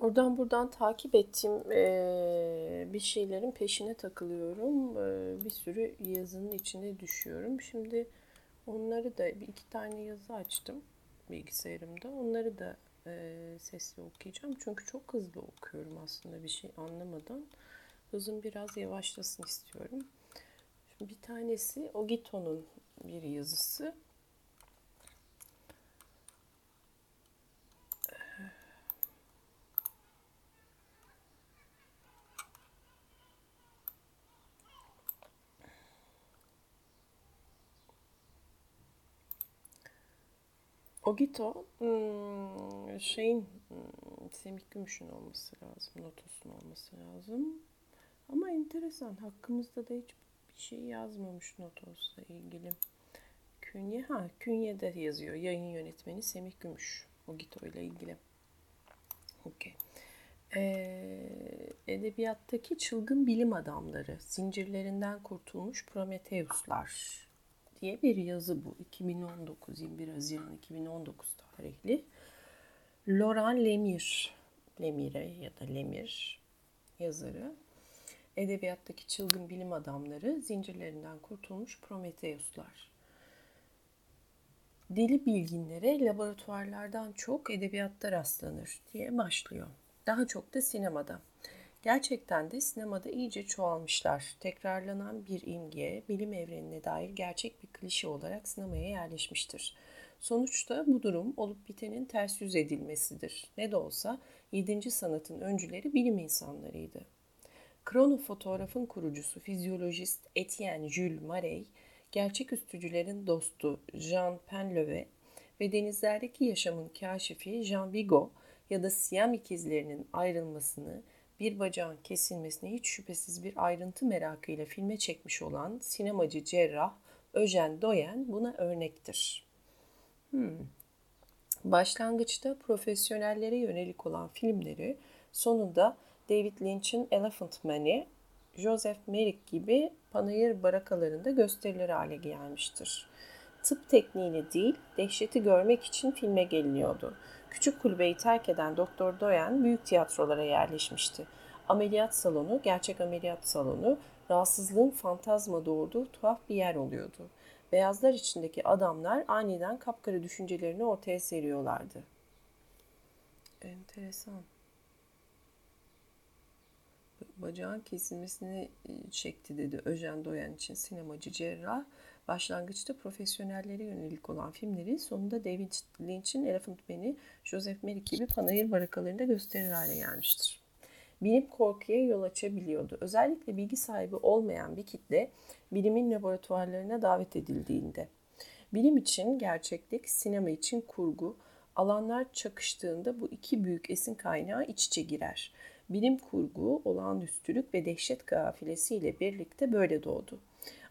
Oradan buradan takip ettiğim e, bir şeylerin peşine takılıyorum. E, bir sürü yazının içine düşüyorum. Şimdi onları da bir iki tane yazı açtım bilgisayarımda. Onları da e, sesli okuyacağım. Çünkü çok hızlı okuyorum aslında bir şey anlamadan. Hızım biraz yavaşlasın istiyorum. Şimdi bir tanesi Ogito'nun bir yazısı. Ogito hmm, şeyin hmm, Semih Gümüş'ün olması lazım. Lotus'un olması lazım. Ama enteresan. Hakkımızda da hiç bir şey yazmamış Notos'la ilgili. Künye, ha Künye'de yazıyor. Yayın yönetmeni Semih Gümüş. Ogito ile ilgili. Okey. Ee, edebiyattaki çılgın bilim adamları, zincirlerinden kurtulmuş Prometheuslar diye bir yazı bu. 2019, 21 Haziran 2019 tarihli. Laurent Lemire, Lemire ya da Lemir yazarı. Edebiyattaki çılgın bilim adamları, zincirlerinden kurtulmuş Prometheuslar. Deli bilginlere laboratuvarlardan çok edebiyatta rastlanır diye başlıyor. Daha çok da sinemada. Gerçekten de sinemada iyice çoğalmışlar. Tekrarlanan bir imge, bilim evrenine dair gerçek bir klişe olarak sinemaya yerleşmiştir. Sonuçta bu durum olup bitenin ters yüz edilmesidir. Ne de olsa 7. sanatın öncüleri bilim insanlarıydı. Kronofotoğrafın kurucusu fizyolojist Etienne Jules Marey, gerçek üstücülerin dostu Jean Penleve ve denizlerdeki yaşamın kaşifi Jean Vigo ya da Siam ikizlerinin ayrılmasını bir bacağın kesilmesine hiç şüphesiz bir ayrıntı merakıyla filme çekmiş olan sinemacı cerrah Öjen Doyen buna örnektir. Hmm. Başlangıçta profesyonellere yönelik olan filmleri sonunda David Lynch'in Elephant Man'i, Joseph Merrick gibi panayır barakalarında gösterilir hale gelmiştir. Tıp tekniğini değil, dehşeti görmek için filme geliniyordu. Küçük kulübeyi terk eden Doktor Doyen büyük tiyatrolara yerleşmişti. Ameliyat salonu, gerçek ameliyat salonu, rahatsızlığın fantazma doğurduğu tuhaf bir yer oluyordu. Beyazlar içindeki adamlar aniden kapkara düşüncelerini ortaya seriyorlardı. Enteresan. Bacağın kesilmesini çekti dedi Öjen Doyen için sinemacı cerrah başlangıçta profesyonellere yönelik olan filmleri sonunda David Lynch'in Elephant Man'i, Joseph Merrick gibi panayır barakalarında gösterir hale gelmiştir. Bilim korkuya yol açabiliyordu. Özellikle bilgi sahibi olmayan bir kitle bilimin laboratuvarlarına davet edildiğinde. Bilim için gerçeklik, sinema için kurgu, alanlar çakıştığında bu iki büyük esin kaynağı iç içe girer. Bilim kurgu, olağanüstülük ve dehşet kafilesiyle birlikte böyle doğdu.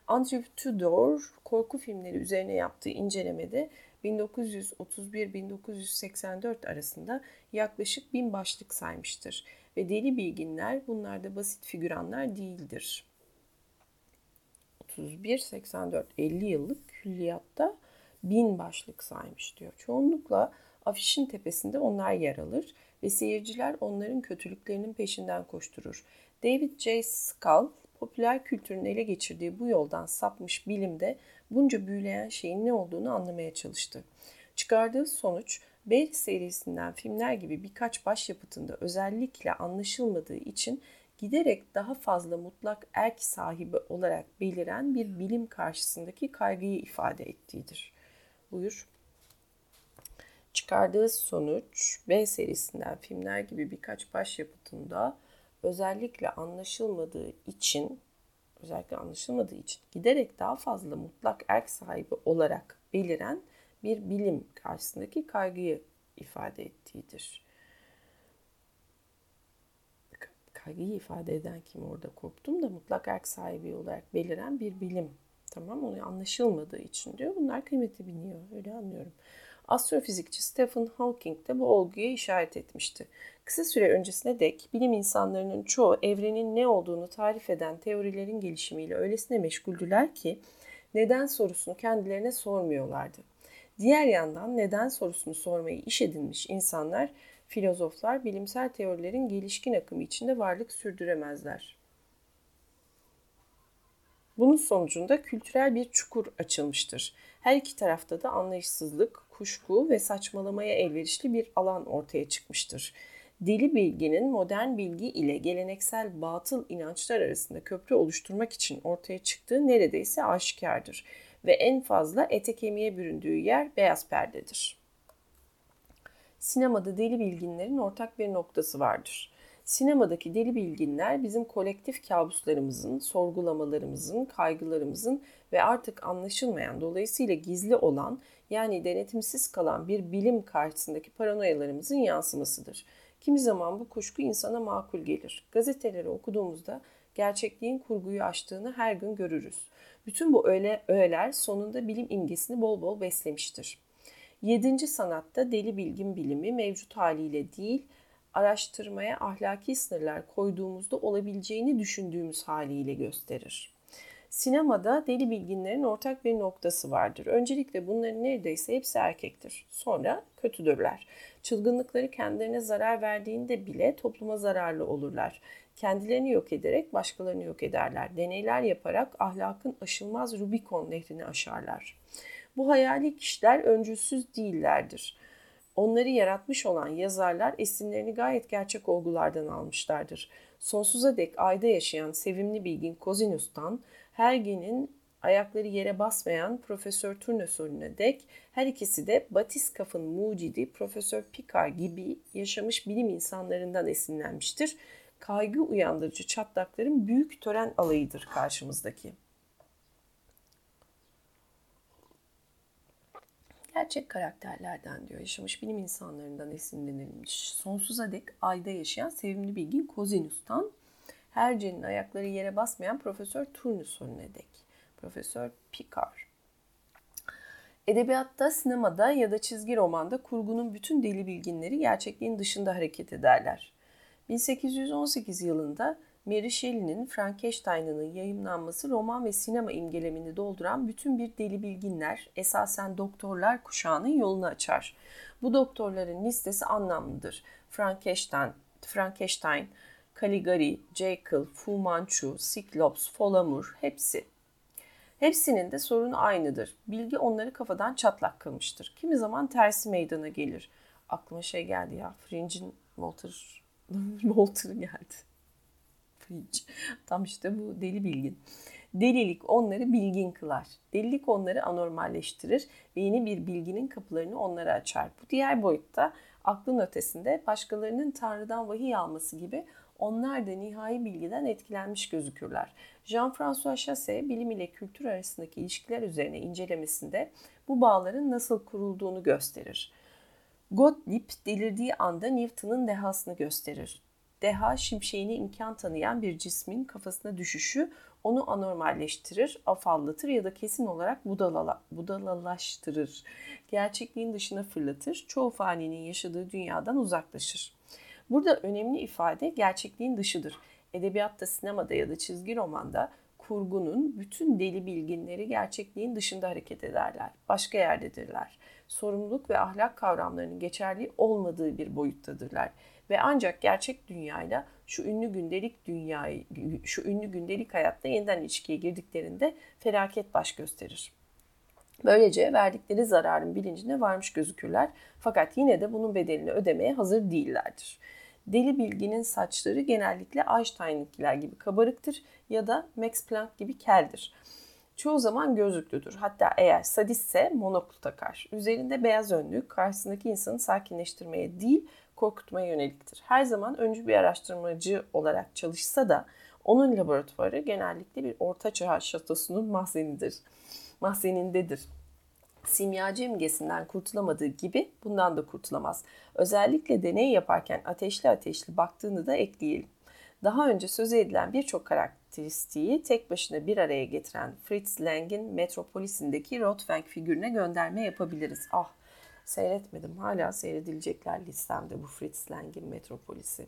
Andrew Tudor korku filmleri üzerine yaptığı incelemede 1931-1984 arasında yaklaşık bin başlık saymıştır ve deli bilginler bunlar da basit figüranlar değildir. 31-84 50 yıllık külliyatta bin başlık saymış diyor. Çoğunlukla afişin tepesinde onlar yer alır ve seyirciler onların kötülüklerinin peşinden koşturur. David J. Scull popüler kültürün ele geçirdiği bu yoldan sapmış bilimde bunca büyüleyen şeyin ne olduğunu anlamaya çalıştı. Çıkardığı sonuç B serisinden filmler gibi birkaç başyapıtında özellikle anlaşılmadığı için giderek daha fazla mutlak erk sahibi olarak beliren bir bilim karşısındaki kaygıyı ifade ettiğidir. Buyur. Çıkardığı sonuç B serisinden filmler gibi birkaç başyapıtında özellikle anlaşılmadığı için özellikle anlaşılmadığı için giderek daha fazla mutlak erk sahibi olarak beliren bir bilim karşısındaki kaygıyı ifade ettiğidir. Kaygıyı ifade eden kim orada koptum da mutlak erk sahibi olarak beliren bir bilim. Tamam onu anlaşılmadığı için diyor. Bunlar kıymeti biniyor. Öyle anlıyorum. Astrofizikçi Stephen Hawking de bu olguya işaret etmişti. Kısa süre öncesine dek bilim insanlarının çoğu evrenin ne olduğunu tarif eden teorilerin gelişimiyle öylesine meşguldüler ki neden sorusunu kendilerine sormuyorlardı. Diğer yandan neden sorusunu sormayı iş edinmiş insanlar filozoflar bilimsel teorilerin gelişkin akımı içinde varlık sürdüremezler. Bunun sonucunda kültürel bir çukur açılmıştır. Her iki tarafta da anlayışsızlık, kuşku ve saçmalamaya elverişli bir alan ortaya çıkmıştır. Deli bilginin modern bilgi ile geleneksel batıl inançlar arasında köprü oluşturmak için ortaya çıktığı neredeyse aşikardır ve en fazla ete kemiğe büründüğü yer beyaz perdedir. Sinemada deli bilginlerin ortak bir noktası vardır. Sinemadaki deli bilginler bizim kolektif kabuslarımızın, sorgulamalarımızın, kaygılarımızın ve artık anlaşılmayan, dolayısıyla gizli olan yani denetimsiz kalan bir bilim karşısındaki paranoyalarımızın yansımasıdır. Kimi zaman bu kuşku insana makul gelir. Gazeteleri okuduğumuzda gerçekliğin kurguyu aştığını her gün görürüz. Bütün bu öğe, öğeler sonunda bilim imgesini bol bol beslemiştir. Yedinci sanatta deli bilgin bilimi mevcut haliyle değil, araştırmaya ahlaki sınırlar koyduğumuzda olabileceğini düşündüğümüz haliyle gösterir. Sinemada deli bilginlerin ortak bir noktası vardır. Öncelikle bunların neredeyse hepsi erkektir. Sonra kötüdürler. Çılgınlıkları kendilerine zarar verdiğinde bile topluma zararlı olurlar. Kendilerini yok ederek başkalarını yok ederler. Deneyler yaparak ahlakın aşılmaz Rubikon nehrini aşarlar. Bu hayali kişiler öncülsüz değillerdir. Onları yaratmış olan yazarlar esinlerini gayet gerçek olgulardan almışlardır. Sonsuza dek ayda yaşayan sevimli bilgin Kozinus'tan Hergen'in ayakları yere basmayan Profesör Turnesol'üne dek her ikisi de Batiskaf'ın mucidi Profesör Picard gibi yaşamış bilim insanlarından esinlenmiştir. Kaygı uyandırıcı çatlakların büyük tören alayıdır karşımızdaki. gerçek karakterlerden diyor. Yaşamış bilim insanlarından esinlenilmiş. Sonsuza dek ayda yaşayan sevimli bilgin Kozinus'tan Herce'nin ayakları yere basmayan Profesör Turnuson'una dek. Profesör Picard. Edebiyatta, sinemada ya da çizgi romanda kurgunun bütün deli bilginleri gerçekliğin dışında hareket ederler. 1818 yılında Mary Shelley'nin Frankenstein'ının yayımlanması roman ve sinema imgelemini dolduran bütün bir deli bilginler, esasen doktorlar kuşağının yolunu açar. Bu doktorların listesi anlamlıdır. Frankenstein, Frankenstein, Caligari, Jekyll, Fu Manchu, Cyclops, Folamur hepsi. Hepsinin de sorunu aynıdır. Bilgi onları kafadan çatlak kılmıştır. Kimi zaman tersi meydana gelir. Aklıma şey geldi ya. Fringe'in Walter, Walter geldi. Fringe. Tam işte bu deli bilgin. Delilik onları bilgin kılar. Delilik onları anormalleştirir ve yeni bir bilginin kapılarını onlara açar. Bu diğer boyutta aklın ötesinde başkalarının Tanrı'dan vahiy alması gibi onlar da nihai bilgiden etkilenmiş gözükürler. Jean-François Chassé bilim ile kültür arasındaki ilişkiler üzerine incelemesinde bu bağların nasıl kurulduğunu gösterir. Gottlieb delirdiği anda Newton'un dehasını gösterir. Deha şimşeğini imkan tanıyan bir cismin kafasına düşüşü onu anormalleştirir, afallatır ya da kesin olarak budalala, budalalaştırır. Gerçekliğin dışına fırlatır, çoğu faninin yaşadığı dünyadan uzaklaşır. Burada önemli ifade gerçekliğin dışıdır. Edebiyatta, sinemada ya da çizgi romanda kurgunun bütün deli bilginleri gerçekliğin dışında hareket ederler. Başka yerdedirler. Sorumluluk ve ahlak kavramlarının geçerli olmadığı bir boyuttadırlar ve ancak gerçek dünyayla şu ünlü gündelik dünyayı şu ünlü gündelik hayatta yeniden ilişkiye girdiklerinde felaket baş gösterir. Böylece verdikleri zararın bilincine varmış gözükürler fakat yine de bunun bedelini ödemeye hazır değillerdir. Deli bilginin saçları genellikle Einstein'inkiler gibi kabarıktır ya da Max Planck gibi keldir. Çoğu zaman gözlüklüdür. Hatta eğer sadistse monoklu takar. Üzerinde beyaz önlük karşısındaki insanı sakinleştirmeye değil korkutmaya yöneliktir. Her zaman öncü bir araştırmacı olarak çalışsa da onun laboratuvarı genellikle bir ortaçağ şatosunun mahzenidir. Mahzenindedir simyacı imgesinden kurtulamadığı gibi bundan da kurtulamaz. Özellikle deney yaparken ateşli ateşli baktığını da ekleyelim. Daha önce söz edilen birçok karakteristiği tek başına bir araya getiren Fritz Lang'in Metropolis'indeki Rotwang figürüne gönderme yapabiliriz. Ah seyretmedim. Hala seyredilecekler listemde bu Fritz Lang'in Metropolis'i.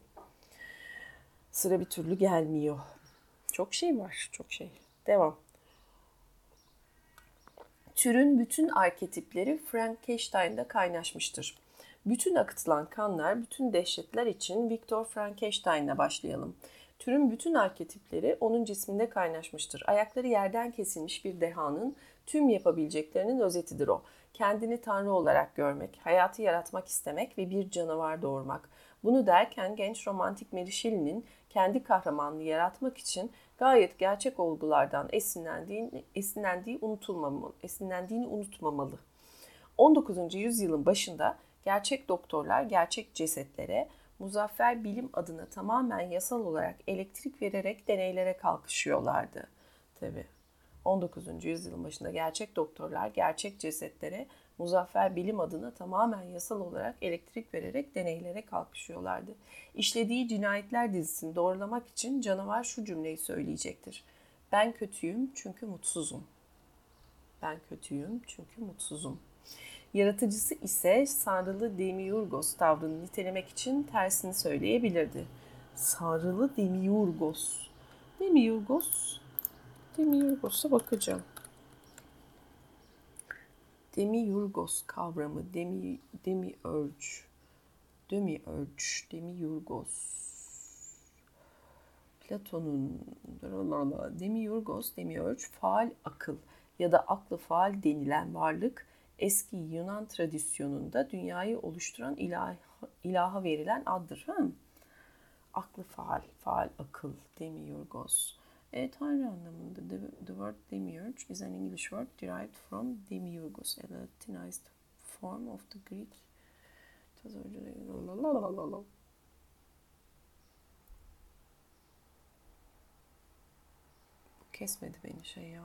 Sıra bir türlü gelmiyor. Çok şey var, çok şey. Devam. Türün bütün arketipleri Frankenstein'da kaynaşmıştır. Bütün akıtılan kanlar, bütün dehşetler için Viktor Frankenstein'la başlayalım. Türün bütün arketipleri onun cisminde kaynaşmıştır. Ayakları yerden kesilmiş bir dehanın tüm yapabileceklerinin özetidir o. Kendini tanrı olarak görmek, hayatı yaratmak istemek ve bir canavar doğurmak. Bunu derken genç romantik Mary Shelley'nin kendi kahramanını yaratmak için gayet gerçek olgulardan esinlendiği, esinlendiği unutulmamalı, esinlendiğini unutmamalı. 19. yüzyılın başında gerçek doktorlar gerçek cesetlere, muzaffer bilim adına tamamen yasal olarak elektrik vererek deneylere kalkışıyorlardı. Tabi 19. yüzyılın başında gerçek doktorlar gerçek cesetlere, muzaffer bilim adına tamamen yasal olarak elektrik vererek deneylere kalkışıyorlardı. İşlediği cinayetler dizisini doğrulamak için canavar şu cümleyi söyleyecektir. Ben kötüyüm çünkü mutsuzum. Ben kötüyüm çünkü mutsuzum. Yaratıcısı ise Sanrılı Demiurgos tavrını nitelemek için tersini söyleyebilirdi. Sanrılı Demiurgos. Demiurgos. Demiurgos'a bakacağım. Demiurgos kavramı, demi, demi urge, demi urge, demiurgos. Platon'un demiurgos, demiurge, faal akıl ya da aklı faal denilen varlık eski Yunan tradisyonunda dünyayı oluşturan ilah, ilaha verilen addır. Ha? Aklı faal, faal akıl, demiurgos. E, tanrı anlamında. The, the word demiurge is an English word derived from demiurgos, a Latinized form of the Greek. Kesmedi beni şey ya.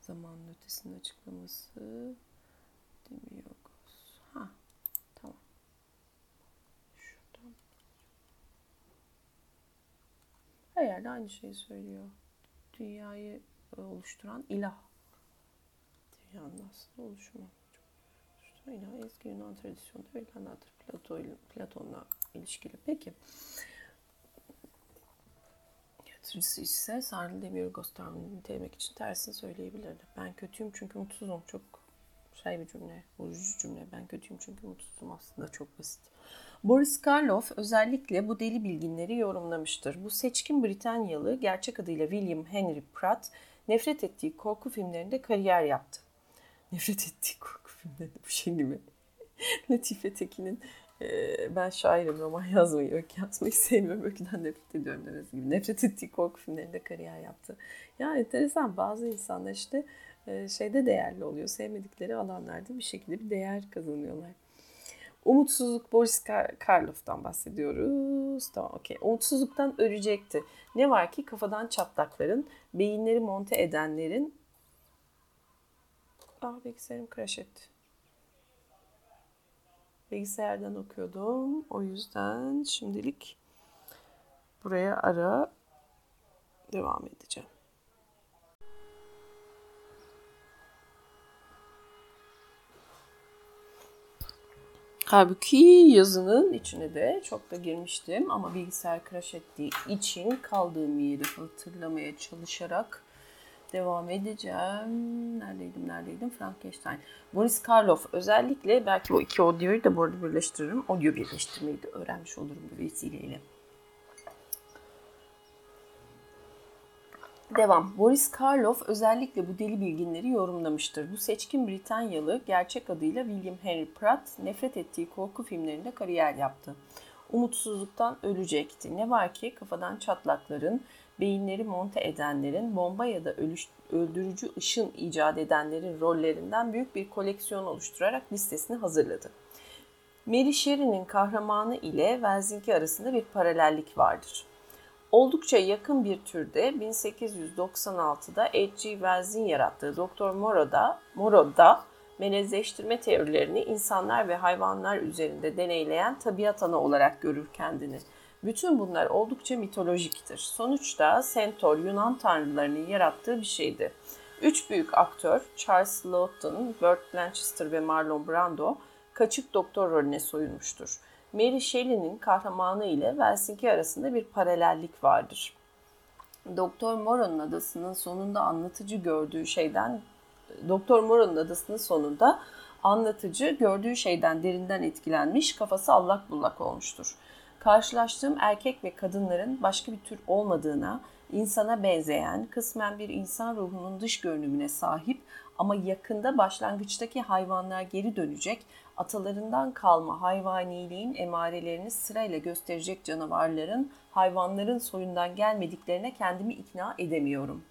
Zamanın ötesinin açıklaması. Demiurgos. Ha, tamam. Şuradan. Her yerde aynı şeyi söylüyor. Dünyayı oluşturan ilah. Dünyanın aslında oluşumu. Oluşturan ilah eski Yunan tradisyonunda verilen adır. Plato, Platon'la ilişkili. Peki. Yaratıcısı ise Sarlı Demiurgos tahminini nitelemek için tersini söyleyebilirdi. Ben kötüyüm çünkü mutsuzum. Çok şey bir cümle, vurucu cümle. Ben kötüyüm çünkü mutsuzum aslında çok basit. Boris Karloff özellikle bu deli bilginleri yorumlamıştır. Bu seçkin Britanyalı gerçek adıyla William Henry Pratt nefret ettiği korku filmlerinde kariyer yaptı. Nefret ettiği korku filmlerinde bu şey gibi. Latife Tekin'in e, ben şairim roman yazmayı, öykü yazmayı sevmiyorum. Öyküden nefret ediyorum demesi gibi. Nefret ettiği korku filmlerinde kariyer yaptı. Ya enteresan bazı insanlar işte e, şeyde değerli oluyor. Sevmedikleri alanlarda bir şekilde bir değer kazanıyorlar. Umutsuzluk Boris Kar Karloff'tan bahsediyoruz. Tamam okey. Umutsuzluktan ölecekti. Ne var ki kafadan çatlakların, beyinleri monte edenlerin... Ah bilgisayarım crash etti. Bilgisayardan okuyordum. O yüzden şimdilik buraya ara devam edeceğim. Halbuki yazının içine de çok da girmiştim ama bilgisayar crash ettiği için kaldığım yeri hatırlamaya çalışarak devam edeceğim. Neredeydim, neredeydim? Frankenstein. Boris Karloff özellikle belki bu iki audioyu da bu arada birleştiririm. Audio birleştirmeyi de öğrenmiş olurum bu vesileyle. Devam. Boris Karloff özellikle bu deli bilginleri yorumlamıştır. Bu seçkin Britanyalı gerçek adıyla William Henry Pratt nefret ettiği korku filmlerinde kariyer yaptı. Umutsuzluktan ölecekti. Ne var ki kafadan çatlakların, beyinleri monte edenlerin, bomba ya da ölüş, öldürücü ışın icat edenlerin rollerinden büyük bir koleksiyon oluşturarak listesini hazırladı. Mary Shelley'nin kahramanı ile Welsinki arasında bir paralellik vardır. Oldukça yakın bir türde 1896'da H.G. Wells'in yarattığı Doktor Moro'da, Moro'da melezleştirme teorilerini insanlar ve hayvanlar üzerinde deneyleyen tabiat ana olarak görür kendini. Bütün bunlar oldukça mitolojiktir. Sonuçta Centaur Yunan tanrılarının yarattığı bir şeydi. Üç büyük aktör Charles Laughton, Burt Lancaster ve Marlon Brando kaçık doktor rolüne soyunmuştur. Mary Shelley'nin kahramanı ile Helsinki arasında bir paralellik vardır. Doktor Moreau'nun adasının sonunda anlatıcı gördüğü şeyden Doktor Moreau'nun adasının sonunda Anlatıcı gördüğü şeyden derinden etkilenmiş, kafası allak bullak olmuştur. Karşılaştığım erkek ve kadınların başka bir tür olmadığına, insana benzeyen, kısmen bir insan ruhunun dış görünümüne sahip ama yakında başlangıçtaki hayvanlığa geri dönecek, atalarından kalma hayvaniliğin emarelerini sırayla gösterecek canavarların, hayvanların soyundan gelmediklerine kendimi ikna edemiyorum.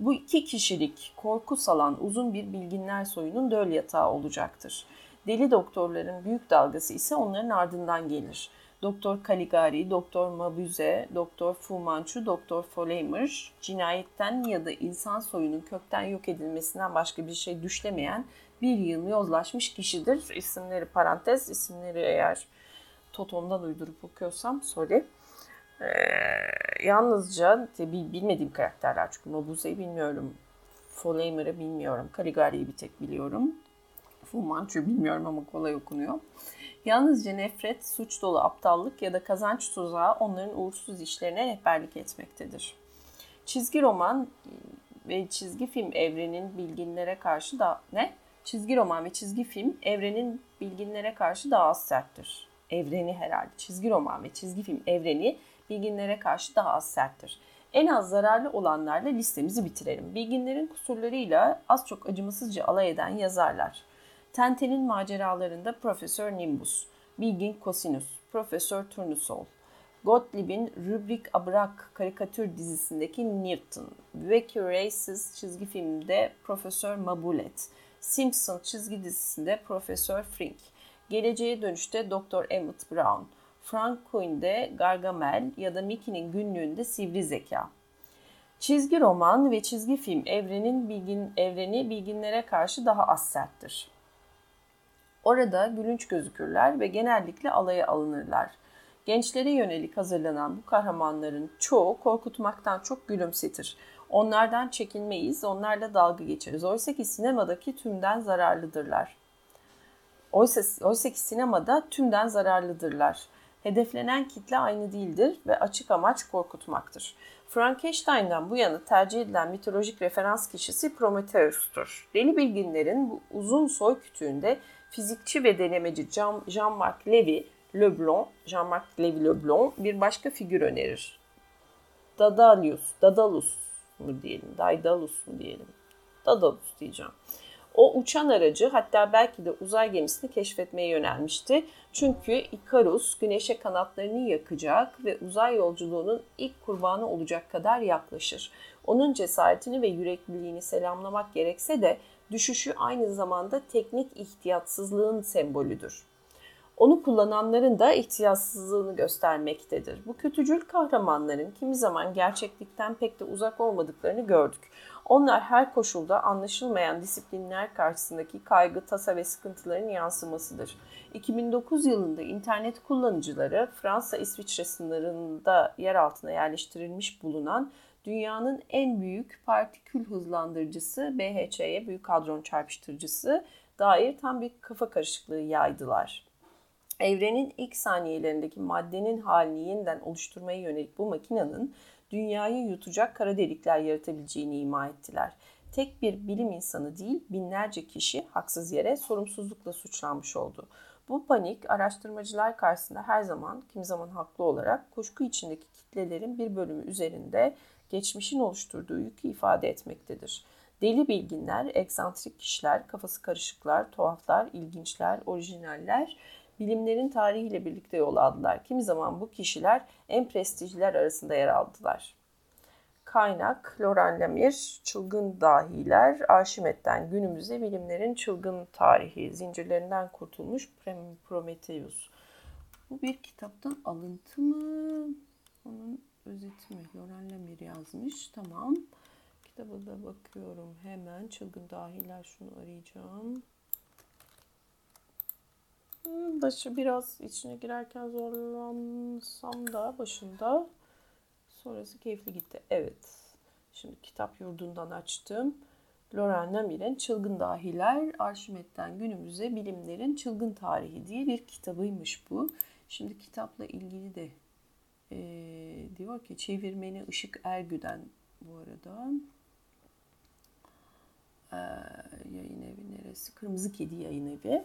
Bu iki kişilik korku salan uzun bir bilginler soyunun döl yatağı olacaktır. Deli doktorların büyük dalgası ise onların ardından gelir. Doktor Caligari, Doktor Mabuse, Doktor Fu Manchu, Doktor Foleymer cinayetten ya da insan soyunun kökten yok edilmesinden başka bir şey düşlemeyen bir yıl yozlaşmış kişidir. İsimleri parantez, isimleri eğer Totom'dan uydurup okuyorsam sorry. Ee, yalnızca bilmediğim karakterler çünkü Mabuse'yi bilmiyorum. Foleymer'ı bilmiyorum. Caligari'yi bir tek biliyorum. Fu Manchu'yu bilmiyorum ama kolay okunuyor. Yalnızca nefret, suç dolu aptallık ya da kazanç tuzağı onların uğursuz işlerine rehberlik etmektedir. Çizgi roman ve çizgi film evrenin bilginlere karşı da ne? Çizgi roman ve çizgi film evrenin bilginlere karşı daha az serttir. Evreni herhalde. Çizgi roman ve çizgi film evreni bilginlere karşı daha az serttir. En az zararlı olanlarla listemizi bitirelim. Bilginlerin kusurlarıyla az çok acımasızca alay eden yazarlar. Tenten'in maceralarında Profesör Nimbus, Bilgin Cosinus, Profesör Turnusol, Gottlieb'in Rubrik Abrak karikatür dizisindeki Newton, Wacky Races çizgi filminde Profesör Mabulet, Simpson çizgi dizisinde Profesör Frink, Geleceğe Dönüşte Dr. Emmett Brown, Frank Coin'de Gargamel ya da Mickey'nin günlüğünde Sivri Zeka. Çizgi roman ve çizgi film evrenin bilgin, evreni bilginlere karşı daha az serttir. Orada gülünç gözükürler ve genellikle alaya alınırlar. Gençlere yönelik hazırlanan bu kahramanların çoğu korkutmaktan çok gülümsetir. Onlardan çekinmeyiz, onlarla dalga geçeriz. Oysa ki sinemadaki tümden zararlıdırlar. Oysa, oysa ki sinemada tümden zararlıdırlar. Hedeflenen kitle aynı değildir ve açık amaç korkutmaktır. Frankenstein'dan bu yana tercih edilen mitolojik referans kişisi Prometheus'tur. Deli bilginlerin bu uzun soy kütüğünde fizikçi ve denemeci Jean-Marc Levy Leblanc, Jean-Marc Levy Leblanc bir başka figür önerir. Dadalius, Dadalus mu diyelim, Daidalus mu diyelim? Dadalus diyeceğim. O uçan aracı hatta belki de uzay gemisini keşfetmeye yönelmişti. Çünkü Ikarus güneşe kanatlarını yakacak ve uzay yolculuğunun ilk kurbanı olacak kadar yaklaşır. Onun cesaretini ve yürekliliğini selamlamak gerekse de düşüşü aynı zamanda teknik ihtiyatsızlığın sembolüdür. Onu kullananların da ihtiyatsızlığını göstermektedir. Bu kötücül kahramanların kimi zaman gerçeklikten pek de uzak olmadıklarını gördük. Onlar her koşulda anlaşılmayan disiplinler karşısındaki kaygı, tasa ve sıkıntıların yansımasıdır. 2009 yılında internet kullanıcıları Fransa-İsviçre sınırında yer altına yerleştirilmiş bulunan dünyanın en büyük partikül hızlandırıcısı BHC'ye Büyük Hadron Çarpıştırıcısı dair tam bir kafa karışıklığı yaydılar. Evrenin ilk saniyelerindeki maddenin halini yeniden oluşturmaya yönelik bu makinenin dünyayı yutacak kara delikler yaratabileceğini ima ettiler. Tek bir bilim insanı değil, binlerce kişi haksız yere sorumsuzlukla suçlanmış oldu. Bu panik araştırmacılar karşısında her zaman, kimi zaman haklı olarak kuşku içindeki kitlelerin bir bölümü üzerinde geçmişin oluşturduğu yükü ifade etmektedir. Deli bilginler, eksantrik kişiler, kafası karışıklar, tuhaflar, ilginçler, orijinaller bilimlerin tarihiyle birlikte yol aldılar. Kimi zaman bu kişiler en prestijliler arasında yer aldılar. Kaynak Loren Lemir, Çılgın Dahiler, Arşimet'ten günümüze bilimlerin çılgın tarihi, zincirlerinden kurtulmuş Prometheus. Bu bir kitaptan alıntı mı? Onun özeti mi? Loren Lemir yazmış. Tamam. Kitaba da bakıyorum hemen. Çılgın Dahiler şunu arayacağım. Başı biraz içine girerken zorlansam da başında sonrası keyifli gitti. Evet. Şimdi kitap yurdundan açtım. Loren Lamir'in Çılgın Dahiler, Arşimet'ten günümüze bilimlerin çılgın tarihi diye bir kitabıymış bu. Şimdi kitapla ilgili de e, diyor ki çevirmeni Işık Ergü'den bu arada. Ee, yayın evi neresi? Kırmızı Kedi yayın evi.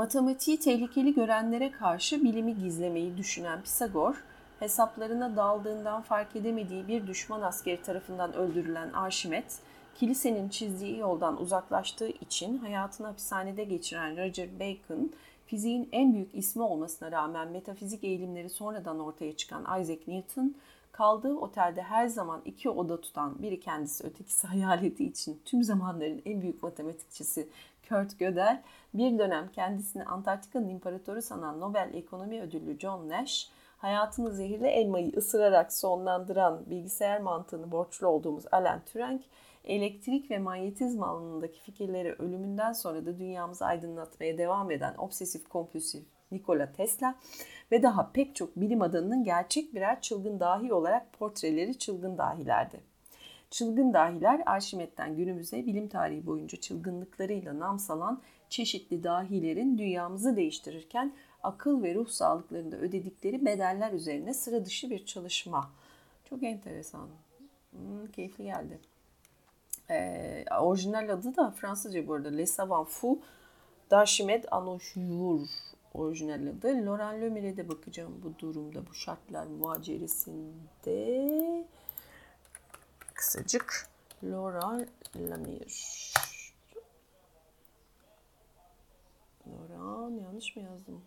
Matematiği tehlikeli görenlere karşı bilimi gizlemeyi düşünen Pisagor, hesaplarına daldığından fark edemediği bir düşman askeri tarafından öldürülen Arşimet, kilisenin çizdiği yoldan uzaklaştığı için hayatını hapishanede geçiren Roger Bacon, fiziğin en büyük ismi olmasına rağmen metafizik eğilimleri sonradan ortaya çıkan Isaac Newton, kaldığı otelde her zaman iki oda tutan biri kendisi ötekisi hayaleti için tüm zamanların en büyük matematikçisi Kurt Gödel, bir dönem kendisini Antarktika'nın imparatoru sanan Nobel Ekonomi Ödüllü John Nash, hayatını zehirli elmayı ısırarak sonlandıran bilgisayar mantığını borçlu olduğumuz Alan Turing, elektrik ve manyetizma alanındaki fikirleri ölümünden sonra da dünyamızı aydınlatmaya devam eden obsesif kompulsif Nikola Tesla ve daha pek çok bilim adamının gerçek birer çılgın dahi olarak portreleri çılgın dahilerdi. Çılgın dahiler Arşimet'ten günümüze bilim tarihi boyunca çılgınlıklarıyla nam salan çeşitli dahilerin dünyamızı değiştirirken akıl ve ruh sağlıklarında ödedikleri bedeller üzerine sıra dışı bir çalışma. Çok enteresan. Hmm, keyifli geldi. Ee, orijinal adı da Fransızca bu arada. Les Savants Fous d'Archimède Anochjour orijinal adı. Laurent Lemire'e de bakacağım bu durumda, bu şartlar muhaceresinde. Kısacık Laurent Lemire. Laurent yanlış mı yazdım?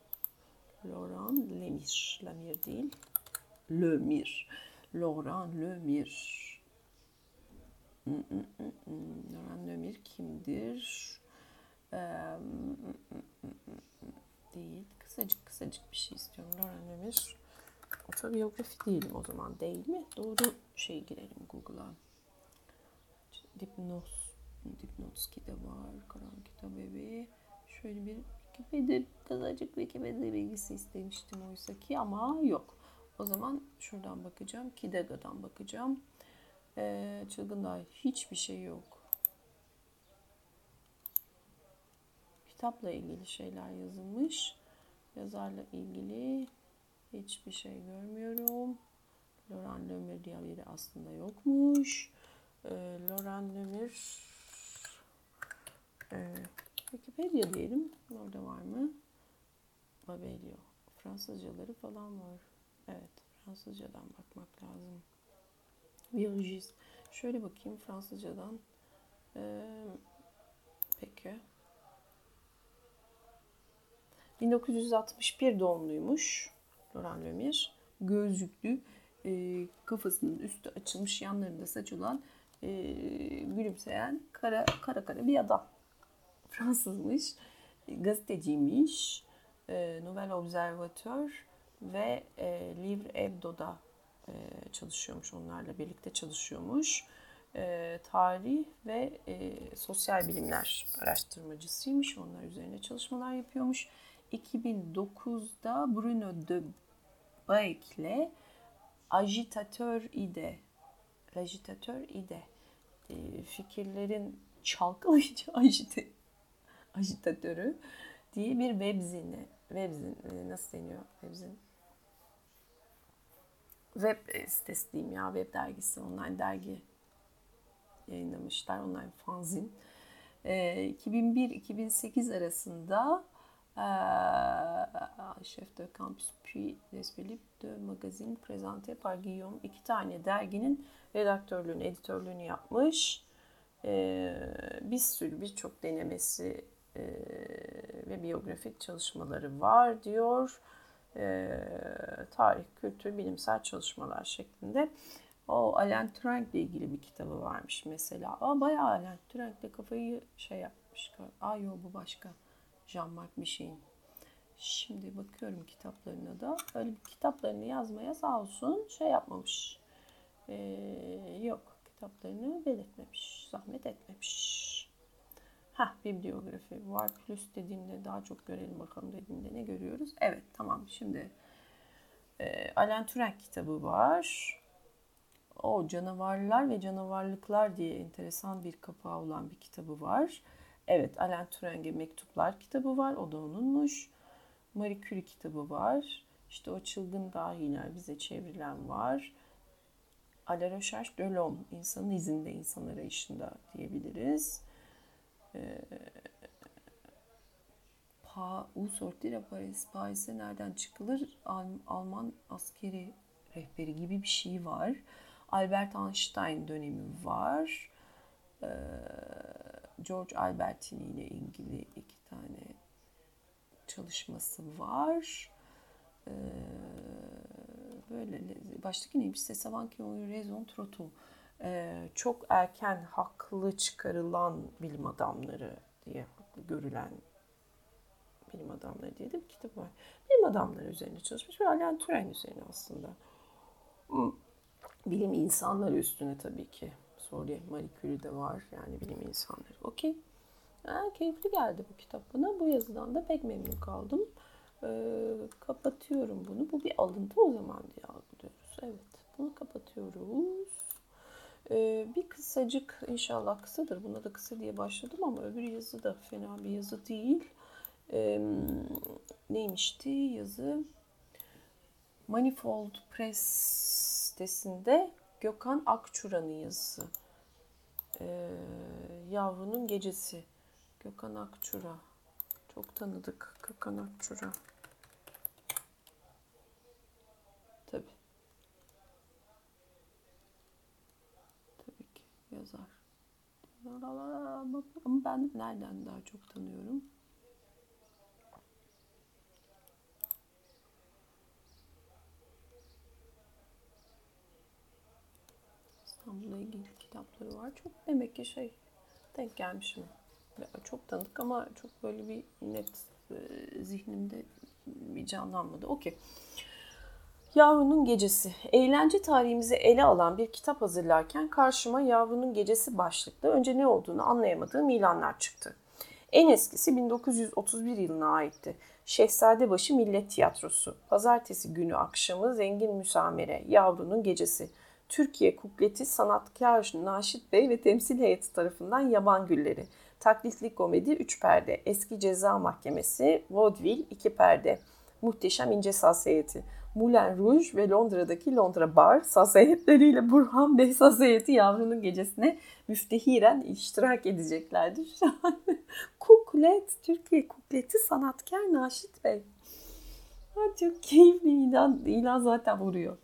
Laurent Lemire. Lemire değil. Lemire. Laurent Lemire. Laurent Lemire kimdir? değil. Kısacık kısacık bir şey istiyorum. Laurent Lemire. Otobiyografi değil o zaman değil mi? Doğru şey girelim Google'a. Dipnos. Dipnotski de var. Karan kitap evi. Şöyle bir Wikipedia, kısacık Wikipedia bilgisi istemiştim oysa ki ama yok. O zaman şuradan bakacağım. Kidega'dan bakacağım. Ee, çılgın dahil hiçbir şey yok. Kitapla ilgili şeyler yazılmış. Yazarla ilgili hiçbir şey görmüyorum. Laurent Lemire diye biri aslında yokmuş. Ee, Laurent Lemire e, Wikipedia diyelim. Orada var mı? Babelio. Fransızcaları falan var. Evet. Fransızcadan bakmak lazım. Biyolojist. Şöyle bakayım Fransızcadan. Ee, peki. 1961 doğumluymuş Laurent Lemire. Gözlüklü, e, kafasının üstü açılmış, yanlarında saç olan, e, gülümseyen kara kara kara bir adam. Fransızmış, gazeteciymiş, e, Nouvel Observateur ve e, Livre Hebdo'da e, çalışıyormuş, onlarla birlikte çalışıyormuş. E, tarih ve e, sosyal bilimler araştırmacısıymış, onlar üzerine çalışmalar yapıyormuş. 2009'da Bruno de Baek'le Agitatör ide, Agitatör ide fikirlerin çalkalayıcı agite, ajitatörü diye bir webzini, webzin e, nasıl deniyor webzin? Web sitesi diyeyim ya, web dergisi, online dergi yayınlamışlar, online fanzin. E, 2001-2008 arasında chef de campus puis des de magazine présenté par Guillaume iki tane derginin redaktörlüğünü, editörlüğünü yapmış. Ee, bir sürü birçok denemesi e, ve biyografik çalışmaları var diyor. E, tarih, kültür, bilimsel çalışmalar şeklinde. O Alan Turing ile ilgili bir kitabı varmış mesela. Ama bayağı Alan Turing de kafayı şey yapmış. Aa yok bu başka. Jean-Marc Michel'in. Şimdi bakıyorum kitaplarına da. Öyle bir kitaplarını yazmaya sağ olsun şey yapmamış. Ee, yok kitaplarını belirtmemiş. Zahmet etmemiş. Ha bibliografi var plus dediğinde daha çok görelim bakalım dediğinde ne görüyoruz? Evet tamam şimdi e, Alan Turing kitabı var. O canavarlar ve canavarlıklar diye enteresan bir kapağı olan bir kitabı var. Evet, Alan Turing'e mektuplar kitabı var. O da onunmuş. Marie Curie kitabı var. İşte o çılgın dahiler bize çevrilen var. A la recherche de l'homme, insanın izinde, insan arayışında diyebiliriz. Ee, pa, Paris, Paris'e nereden çıkılır? Al, Alman askeri rehberi gibi bir şey var. Albert Einstein dönemi var. Ee, George Albertini ile ilgili iki tane çalışması var. Ee, böyle baştaki neymiş? Ont raison trop tôt. Ee, çok erken haklı çıkarılan bilim adamları diye haklı görülen bilim adamları diye de bir kitap var. Bilim adamları üzerine çalışmış ve Alain Turing üzerine aslında. Hmm. Bilim insanları üstüne tabii ki. Soruya Marie Curie de var yani bilim insanları. Okey. Ha, keyifli geldi bu kitap bana. Bu yazıdan da pek memnun kaldım. Ee, kapatıyorum bunu. Bu bir alıntı o zaman diye algılıyoruz. Evet. Bunu kapatıyoruz. Ee, bir kısacık inşallah kısadır. Buna da kısa diye başladım ama öbür yazı da fena bir yazı değil. Ee, neymişti yazı? Manifold Press sitesinde Gökhan Akçura'nın yazısı. Ee, yavrunun Gecesi. Gökhan Akçura. Çok tanıdık Gökhan Akçura. Tabi. Tabii ki yazar. Ama ben nereden daha çok tanıyorum? İstanbul'la ilgili kitapları var. Çok demek ki şey denk gelmişim. Çok tanıdık ama çok böyle bir net e, zihnimde bir canlanmadı. Okey. Yavrunun Gecesi. Eğlence tarihimizi ele alan bir kitap hazırlarken karşıma Yavrunun Gecesi başlıklı önce ne olduğunu anlayamadığım ilanlar çıktı. En eskisi 1931 yılına aitti. Şehzadebaşı Millet Tiyatrosu. Pazartesi günü akşamı Zengin Müsamere, Yavrunun Gecesi. Türkiye Kukleti Sanatkar Naşit Bey ve temsil heyeti tarafından Yaban Gülleri. Taklitli komedi 3 perde. Eski Ceza Mahkemesi, Vaudeville 2 perde. Muhteşem İnce Saz Heyeti. Moulin Rouge ve Londra'daki Londra Bar saz heyetleriyle Burhan Bey saz heyeti yavrunun gecesine müftehiren iştirak edeceklerdir. Kuklet, Türkiye Kukleti Sanatkar Naşit Bey. Çok keyifli ilan, ilan zaten vuruyor.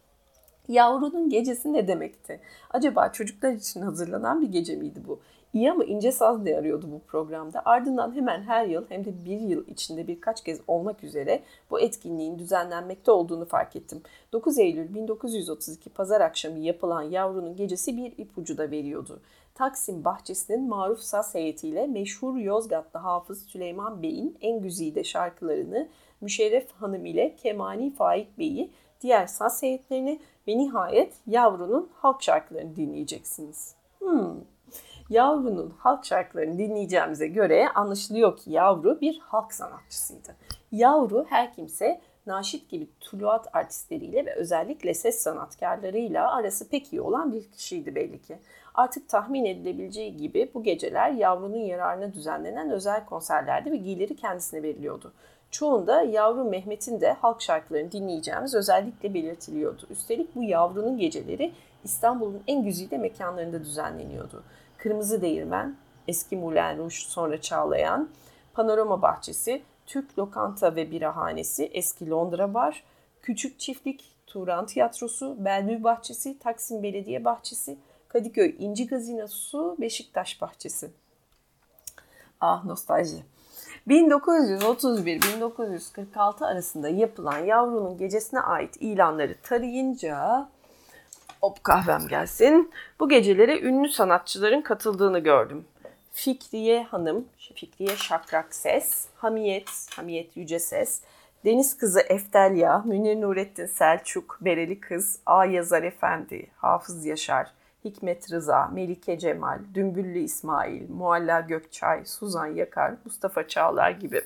Yavrunun gecesi ne demekti? Acaba çocuklar için hazırlanan bir gece miydi bu? İyi ama ince saz diye arıyordu bu programda. Ardından hemen her yıl hem de bir yıl içinde birkaç kez olmak üzere bu etkinliğin düzenlenmekte olduğunu fark ettim. 9 Eylül 1932 pazar akşamı yapılan Yavrunun Gecesi bir ipucu da veriyordu. Taksim bahçesinin maruf saz heyetiyle meşhur Yozgatlı hafız Süleyman Bey'in en güzide şarkılarını Müşerref Hanım ile Kemani Faik Bey'i diğer saz heyetlerini ve nihayet Yavru'nun halk şarkılarını dinleyeceksiniz. Hmm. Yavru'nun halk şarkılarını dinleyeceğimize göre anlaşılıyor ki Yavru bir halk sanatçısıydı. Yavru her kimse Naşit gibi tuluat artistleriyle ve özellikle ses sanatkarlarıyla arası pek iyi olan bir kişiydi belli ki. Artık tahmin edilebileceği gibi bu geceler yavrunun yararına düzenlenen özel konserlerde ve geliri kendisine veriliyordu. Çoğunda yavru Mehmet'in de halk şarkılarını dinleyeceğimiz özellikle belirtiliyordu. Üstelik bu yavrunun geceleri İstanbul'un en güzide mekanlarında düzenleniyordu. Kırmızı Değirmen, eski Moulin Rouge sonra Çağlayan, Panorama Bahçesi, Türk Lokanta ve Birahanesi, eski Londra Bar, Küçük Çiftlik, Turan Tiyatrosu, Bellevue Bahçesi, Taksim Belediye Bahçesi, Kadıköy İnci Gazinosu, Beşiktaş Bahçesi. Ah nostalji. 1931-1946 arasında yapılan yavrunun gecesine ait ilanları tarayınca hop kahvem gelsin. Bu gecelere ünlü sanatçıların katıldığını gördüm. Fikriye Hanım, Fikriye Şakrak Ses, Hamiyet, Hamiyet Yüce Ses, Deniz Kızı Eftelya, Münir Nurettin Selçuk, Bereli Kız, A. Yazar Efendi, Hafız Yaşar, Hikmet Rıza, Melike Cemal, Dümbüllü İsmail, Mualla Gökçay, Suzan Yakar, Mustafa Çağlar gibi.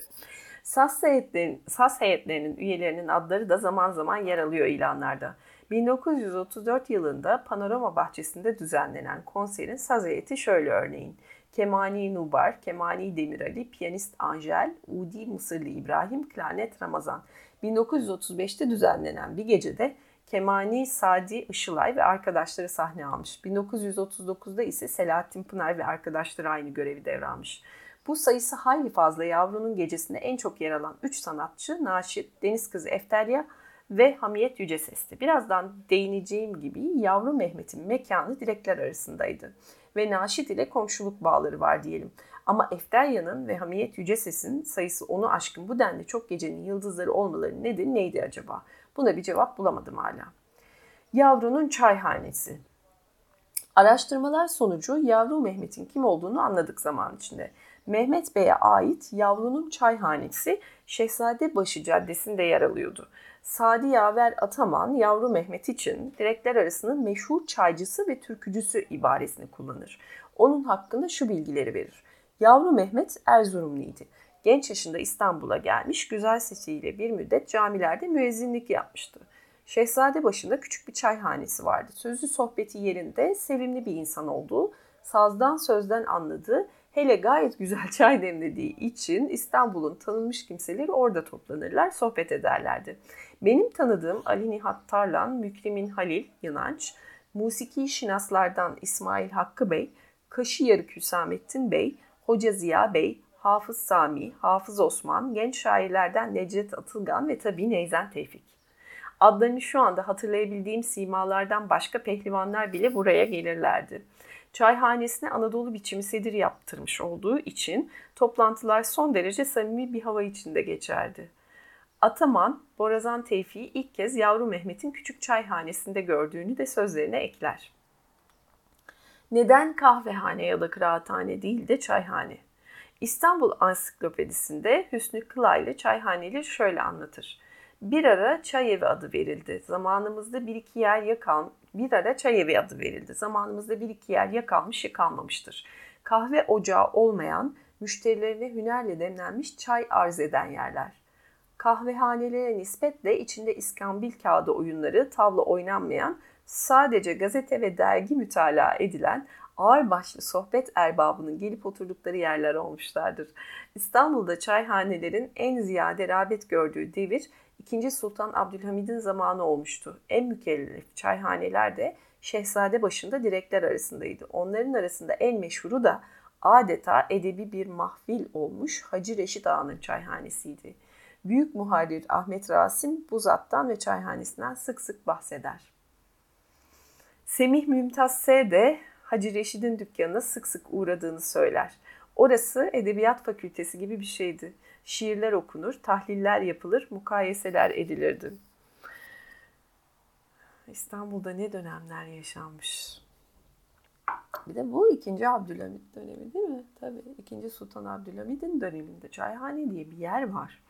SAS, heyetlerin, SAS heyetlerinin üyelerinin adları da zaman zaman yer alıyor ilanlarda. 1934 yılında Panorama Bahçesi'nde düzenlenen konserin saz heyeti şöyle örneğin. Kemani Nubar, Kemani Demirali, piyanist Angel, Udi Mısırlı İbrahim, klarnet Ramazan. 1935'te düzenlenen bir gecede Kemani Sadi Işılay ve arkadaşları sahne almış. 1939'da ise Selahattin Pınar ve arkadaşları aynı görevi devralmış. Bu sayısı hayli fazla yavrunun gecesinde en çok yer alan 3 sanatçı Naşit, Deniz Kızı Efterya ve Hamiyet Yüce Sesli. Birazdan değineceğim gibi yavru Mehmet'in mekanı direkler arasındaydı. Ve Naşit ile komşuluk bağları var diyelim. Ama Efterya'nın ve Hamiyet Yüce Ses'in sayısı onu aşkın bu denli çok gecenin yıldızları olmaları nedir neydi acaba? Buna bir cevap bulamadım hala. Yavrunun çayhanesi. Araştırmalar sonucu yavru Mehmet'in kim olduğunu anladık zaman içinde. Mehmet Bey'e ait yavrunun çayhanesi Şehzadebaşı Caddesi'nde yer alıyordu. Sadi Yaver Ataman yavru Mehmet için direkler arasının meşhur çaycısı ve türkücüsü ibaresini kullanır. Onun hakkında şu bilgileri verir. Yavru Mehmet Erzurumluydu. Genç yaşında İstanbul'a gelmiş, güzel sesiyle bir müddet camilerde müezzinlik yapmıştı. Şehzade başında küçük bir çayhanesi vardı. Sözlü sohbeti yerinde sevimli bir insan olduğu, sazdan sözden anladığı, hele gayet güzel çay demlediği için İstanbul'un tanınmış kimseleri orada toplanırlar, sohbet ederlerdi. Benim tanıdığım Ali Nihat Tarlan, Mükremin Halil Yınanç, musiki şinaslardan İsmail Hakkı Bey, Kaşı Yarık Hüsamettin Bey, Hoca Ziya Bey, Hafız Sami, Hafız Osman, genç şairlerden Necdet Atılgan ve tabii Neyzen Tevfik. Adlarını şu anda hatırlayabildiğim simalardan başka pehlivanlar bile buraya gelirlerdi. Çayhanesine Anadolu biçimi sedir yaptırmış olduğu için toplantılar son derece samimi bir hava içinde geçerdi. Ataman, Borazan Tevfik'i ilk kez yavru Mehmet'in küçük çayhanesinde gördüğünü de sözlerine ekler. Neden kahvehane ya da kıraathane değil de çayhane? İstanbul Ansiklopedisinde Hüsnü Kılaylı çayhaneleri şöyle anlatır. Bir ara çay evi adı verildi. Zamanımızda bir iki yer yakal bir ara çay evi adı verildi. Zamanımızda bir iki yer yakalmış yıkanmamıştır. Kahve ocağı olmayan, müşterilerine hünerle demlenmiş çay arz eden yerler. Kahvehanelere nispetle içinde iskambil kağıdı oyunları, tavla oynanmayan, sadece gazete ve dergi mütalaa edilen ağır başlı sohbet erbabının gelip oturdukları yerler olmuşlardır. İstanbul'da çayhanelerin en ziyade rağbet gördüğü devir 2. Sultan Abdülhamid'in zamanı olmuştu. En mükellef çayhaneler de Şehzade başında direkler arasındaydı. Onların arasında en meşhuru da adeta edebi bir mahfil olmuş Hacı Reşit Ağa'nın çayhanesiydi. Büyük muharrir Ahmet Rasim bu zattan ve çayhanesinden sık sık bahseder. Semih Mümtaz S. de Hacı Reşid'in dükkanına sık sık uğradığını söyler. Orası edebiyat fakültesi gibi bir şeydi. Şiirler okunur, tahliller yapılır, mukayeseler edilirdi. İstanbul'da ne dönemler yaşanmış. Bir de bu ikinci Abdülhamit dönemi değil mi? Tabii ikinci Sultan Abdülhamid'in döneminde çayhane diye bir yer var.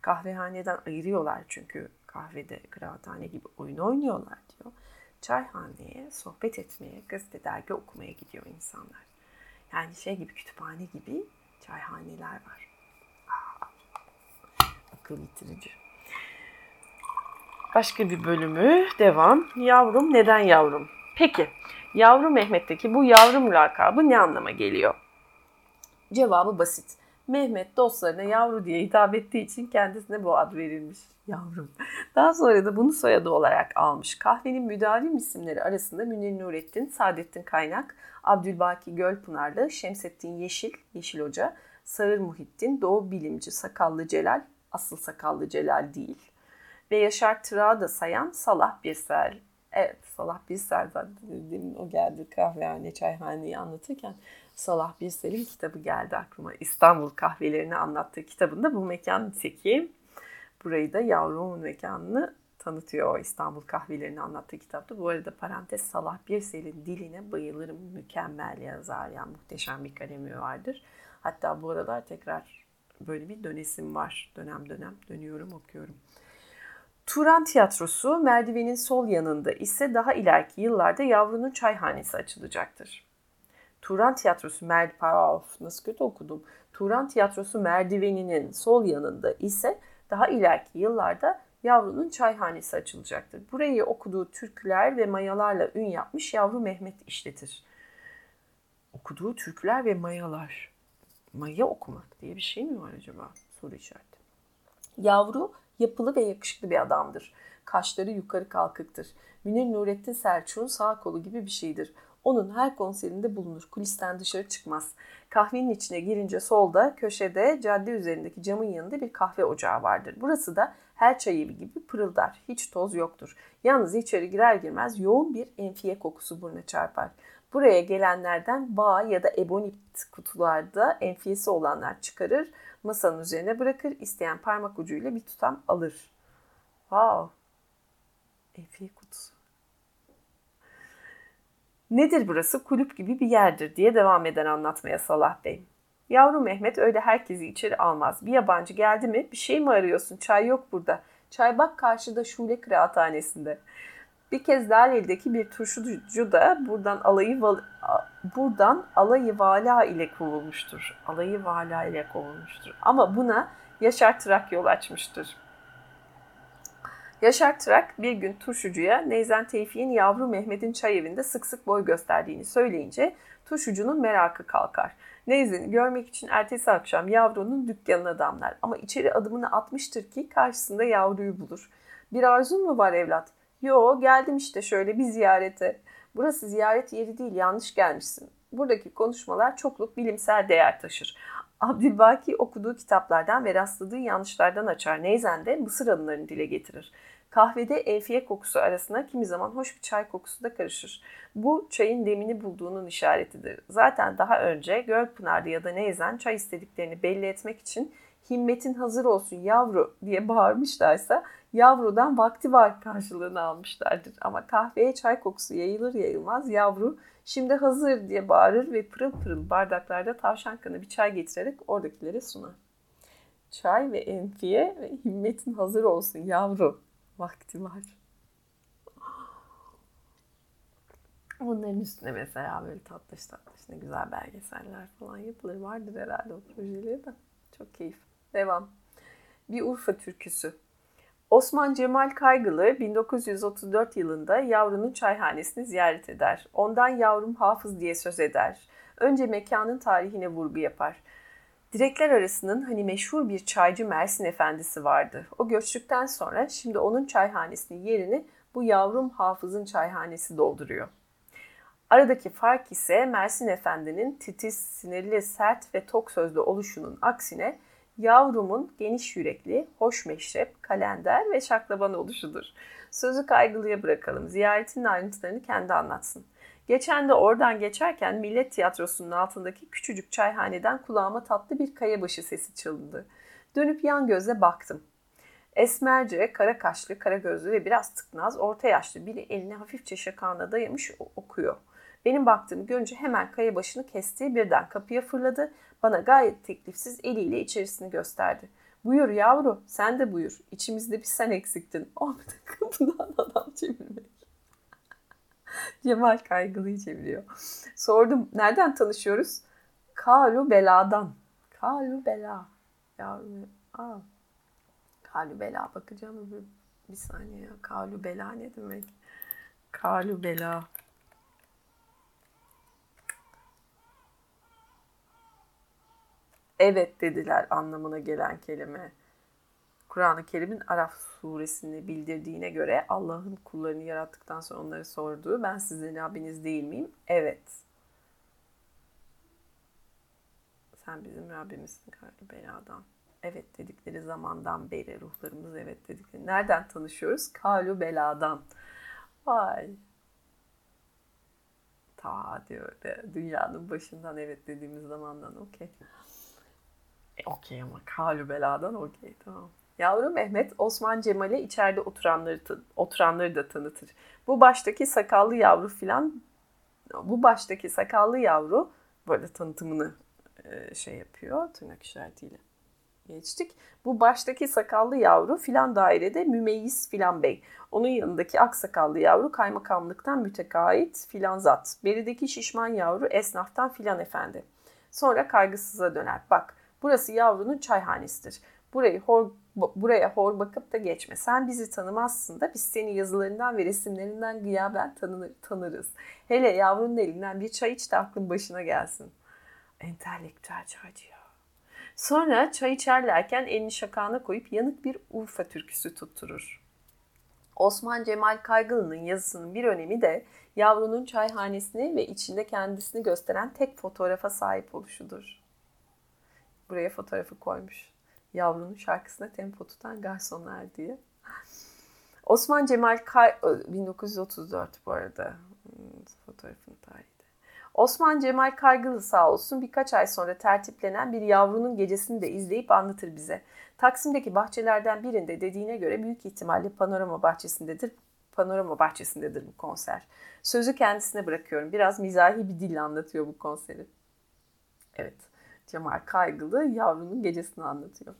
Kahvehaneden ayırıyorlar çünkü kahvede kıraathane gibi oyun oynuyorlar diyor çayhaneye sohbet etmeye, gazete dergi okumaya gidiyor insanlar. Yani şey gibi kütüphane gibi çayhaneler var. Akıl bitirici. Başka bir bölümü devam. Yavrum neden yavrum? Peki yavru Mehmet'teki bu yavrum lakabı ne anlama geliyor? Cevabı basit. Mehmet dostlarına yavru diye hitap ettiği için kendisine bu ad verilmiş. Yavrum. Daha sonra da bunu soyadı olarak almış. Kahvenin müdavim isimleri arasında Münir Nurettin, Saadettin Kaynak, Abdülbaki Gölpınarlı, Şemsettin Yeşil, Yeşil Hoca, Sağır Muhittin, Doğu Bilimci, Sakallı Celal, asıl Sakallı Celal değil. Ve Yaşar Tırağı da sayan Salah Birsel. Evet Salah Birsel demin o geldi kahvehane, çayhaneyi anlatırken Salah Birsel'in kitabı geldi aklıma. İstanbul kahvelerini anlattığı kitabında bu mekan niteki burayı da yavrumun mekanını tanıtıyor o İstanbul kahvelerini anlattığı kitapta. Bu arada parantez Salah Birsel'in diline bayılırım. Mükemmel yazar yani muhteşem bir kalemi vardır. Hatta bu aralar tekrar böyle bir dönesim var. Dönem dönem dönüyorum okuyorum. Turan Tiyatrosu merdivenin sol yanında ise daha ileriki yıllarda yavrunun çayhanesi açılacaktır. Turan Tiyatrosu merdiven nasıl kötü okudum. Turan Tiyatrosu merdiveninin sol yanında ise daha ileriki yıllarda yavrunun çayhanesi açılacaktır. Burayı okuduğu türküler ve mayalarla ün yapmış yavru Mehmet işletir. Okuduğu türküler ve mayalar. Maya okumak diye bir şey mi var acaba? Soru işareti. Yavru yapılı ve yakışıklı bir adamdır. Kaşları yukarı kalkıktır. Münir Nurettin Selçuk'un sağ kolu gibi bir şeydir. Onun her konserinde bulunur. Kulisten dışarı çıkmaz. Kahvenin içine girince solda, köşede, cadde üzerindeki camın yanında bir kahve ocağı vardır. Burası da her çay gibi pırıldar. Hiç toz yoktur. Yalnız içeri girer girmez yoğun bir enfiye kokusu buruna çarpar. Buraya gelenlerden bağ ya da ebonit kutularda enfiyesi olanlar çıkarır, masanın üzerine bırakır, isteyen parmak ucuyla bir tutam alır. Wow. Enfiye kutusu. Nedir burası? Kulüp gibi bir yerdir diye devam eden anlatmaya Salah Bey. Yavru Mehmet öyle herkesi içeri almaz. Bir yabancı geldi mi bir şey mi arıyorsun? Çay yok burada. Çay bak karşıda Şule Kıraathanesi'nde. Bir kez Laleli'deki bir turşucu da buradan alayı buradan alayı vala ile kovulmuştur. Alayı vala ile kovulmuştur. Ama buna Yaşar Trak yol açmıştır. Yaşar Trak bir gün turşucuya Neyzen Tevfik'in yavru Mehmet'in çay evinde sık sık boy gösterdiğini söyleyince turşucunun merakı kalkar. Neyzen'i görmek için ertesi akşam yavrunun dükkanına damlar ama içeri adımını atmıştır ki karşısında yavruyu bulur. Bir arzun mu var evlat? Yo geldim işte şöyle bir ziyarete. Burası ziyaret yeri değil yanlış gelmişsin. Buradaki konuşmalar çokluk bilimsel değer taşır. Abdülbaki okuduğu kitaplardan ve rastladığı yanlışlardan açar. Neyzen de Mısır anılarını dile getirir. Kahvede enfiye kokusu arasına kimi zaman hoş bir çay kokusu da karışır. Bu çayın demini bulduğunun işaretidir. Zaten daha önce Gölpınar'da ya da Neyzen çay istediklerini belli etmek için himmetin hazır olsun yavru diye bağırmışlarsa yavrudan vakti var karşılığını almışlardır. Ama kahveye çay kokusu yayılır yayılmaz yavru şimdi hazır diye bağırır ve pırıl pırıl bardaklarda tavşan kanı bir çay getirerek oradakilere sunar. Çay ve enfiye ve himmetin hazır olsun yavru vakti var. Onların üstüne mesela böyle tatlış tatlış ne güzel belgeseller falan yapılır. Vardır herhalde o projeleri de. Çok keyif. Devam. Bir Urfa türküsü. Osman Cemal Kaygılı 1934 yılında yavrunun çayhanesini ziyaret eder. Ondan yavrum hafız diye söz eder. Önce mekanın tarihine vurgu yapar. Direkler arasının hani meşhur bir çaycı Mersin Efendisi vardı. O göçtükten sonra şimdi onun çayhanesinin yerini bu yavrum hafızın çayhanesi dolduruyor. Aradaki fark ise Mersin Efendi'nin titiz, sinirli, sert ve tok sözlü oluşunun aksine yavrumun geniş yürekli, hoş meşrep, kalender ve şaklaban oluşudur. Sözü kaygılıya bırakalım. Ziyaretin ayrıntılarını kendi anlatsın. Geçen de oradan geçerken Millet Tiyatrosu'nun altındaki küçücük çayhaneden kulağıma tatlı bir kayabaşı sesi çalındı. Dönüp yan gözle baktım. Esmerce, kara kaşlı, kara gözlü ve biraz tıknaz, orta yaşlı biri elini hafifçe şakağına dayamış okuyor. Benim baktığımı görünce hemen kaya başını kesti, birden kapıya fırladı. Bana gayet teklifsiz eliyle içerisini gösterdi. Buyur yavru, sen de buyur. İçimizde bir sen eksiktin. Oh bir de kapıdan adam çevirmek. Cemal kaygılıyı çeviriyor. Sordum, nereden tanışıyoruz? Kalu beladan. Kalu bela. Yavrum, aa. Kalu bela bakacağım bir, bir saniye ya. Kalu bela ne demek? Kalu bela. Evet dediler anlamına gelen kelime. Kur'an-ı Kerim'in Araf suresini bildirdiğine göre Allah'ın kullarını yarattıktan sonra onları sorduğu ben sizin Rabbiniz değil miyim? Evet. Sen bizim Rabbimizsin kardeşim beladan. Evet dedikleri zamandan beri ruhlarımız evet dedikleri. Nereden tanışıyoruz? Kalu beladan. Vay. Ta diyor dünyanın başından evet dediğimiz zamandan okey. E, okey ama kalü beladan okey tamam. Yavru Mehmet Osman Cemal'e içeride oturanları oturanları da tanıtır. Bu baştaki sakallı yavru filan bu baştaki sakallı yavru böyle tanıtımını e, şey yapıyor tırnak işaretiyle geçtik. Bu baştaki sakallı yavru filan dairede mümeyyiz filan bey. Onun yanındaki aksakallı yavru kaymakamlıktan mütekait filan zat. Berideki şişman yavru esnaftan filan efendi. Sonra kaygısıza döner. Bak Burası yavrunun çayhanesidir. Burayı hor, buraya hor bakıp da geçme. Sen bizi tanımazsın da biz seni yazılarından ve resimlerinden gıyaben tanır, tanırız. Hele yavrunun elinden bir çay iç de aklın başına gelsin. Entelektüel çaycı ya. Sonra çay içerlerken elini şakağına koyup yanık bir Urfa türküsü tutturur. Osman Cemal Kaygılı'nın yazısının bir önemi de yavrunun çayhanesini ve içinde kendisini gösteren tek fotoğrafa sahip oluşudur. Buraya fotoğrafı koymuş. Yavrunun şarkısına tempo tutan garsonlar diye. Osman Cemal Kay 1934 bu arada hmm, fotoğrafın tarihi. Osman Cemal Kaygılı sağ olsun birkaç ay sonra tertiplenen bir yavrunun gecesini de izleyip anlatır bize. Taksim'deki bahçelerden birinde dediğine göre büyük ihtimalle panorama bahçesindedir. Panorama bahçesindedir bu konser. Sözü kendisine bırakıyorum. Biraz mizahi bir dille anlatıyor bu konseri. Evet, Cemal Kaygılı yavrunun gecesini anlatıyor.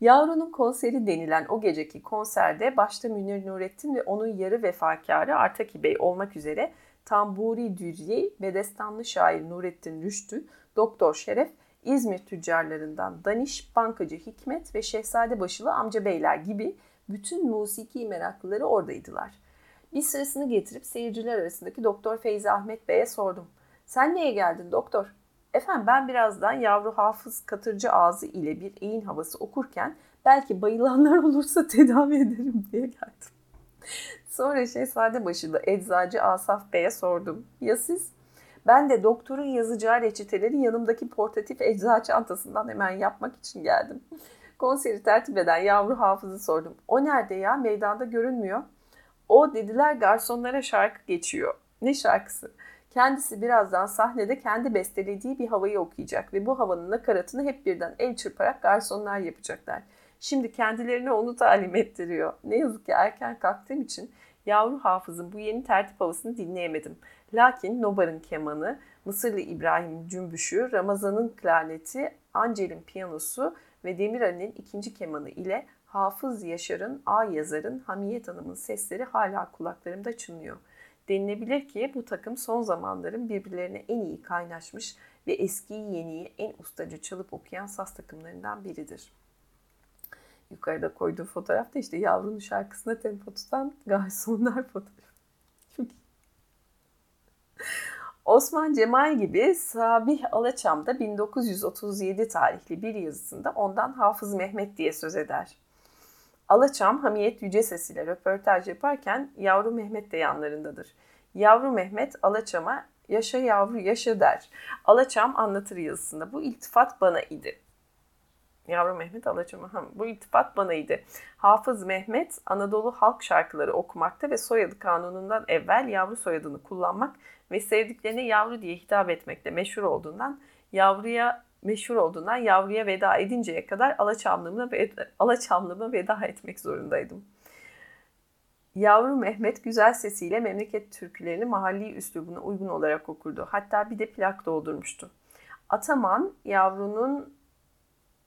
Yavrunun konseri denilen o geceki konserde başta Münir Nurettin ve onun yarı vefakarı Artaki Bey olmak üzere Tamburi Dürye, Bedestanlı şair Nurettin Rüştü, Doktor Şeref, İzmir tüccarlarından Daniş, Bankacı Hikmet ve Şehzade Başılı Amca Beyler gibi bütün musiki meraklıları oradaydılar. Bir sırasını getirip seyirciler arasındaki Doktor Feyzi Ahmet Bey'e sordum. Sen niye geldin doktor? Efendim ben birazdan yavru hafız katırcı ağzı ile bir eğin havası okurken belki bayılanlar olursa tedavi ederim diye geldim. Sonra Şehzade başında eczacı Asaf Bey'e sordum. Ya siz? Ben de doktorun yazacağı reçeteleri yanımdaki portatif eczacı çantasından hemen yapmak için geldim. Konseri tertip eden yavru hafızı sordum. O nerede ya? Meydanda görünmüyor. O dediler garsonlara şarkı geçiyor. Ne şarkısı? Kendisi birazdan sahnede kendi bestelediği bir havayı okuyacak ve bu havanın nakaratını hep birden el çırparak garsonlar yapacaklar. Şimdi kendilerine onu talim ettiriyor. Ne yazık ki erken kalktığım için yavru hafızın bu yeni tertip havasını dinleyemedim. Lakin Nobar'ın kemanı, Mısırlı İbrahim cümbüşü, Ramazan'ın klarneti, Angel'in piyanosu ve Demirel'in ikinci kemanı ile Hafız Yaşar'ın, A yazarın, Hamiyet Hanım'ın sesleri hala kulaklarımda çınlıyor. Denilebilir ki bu takım son zamanların birbirlerine en iyi kaynaşmış ve eskiyi yeniyi en ustaca çalıp okuyan saz takımlarından biridir.'' yukarıda koyduğu fotoğrafta işte yavrunun şarkısına tempo tutan garsonlar fotoğrafı. Osman Cemal gibi Sabih Alaçam da 1937 tarihli bir yazısında ondan Hafız Mehmet diye söz eder. Alaçam Hamiyet Yüce Ses ile röportaj yaparken yavru Mehmet de yanlarındadır. Yavru Mehmet Alaçam'a yaşa yavru yaşa der. Alaçam anlatır yazısında bu iltifat bana idi. Yavru Mehmet Alaçamı. Bu iltifat banaydı. Hafız Mehmet Anadolu halk şarkıları okumakta ve soyadı kanunundan evvel yavru soyadını kullanmak ve sevdiklerine yavru diye hitap etmekle meşhur olduğundan yavruya meşhur olduğundan yavruya veda edinceye kadar Alaçamlığıma, veda, Alaçamlığıma veda etmek zorundaydım. Yavru Mehmet güzel sesiyle memleket türkülerini mahalli üslubuna uygun olarak okurdu. Hatta bir de plak doldurmuştu. Ataman yavrunun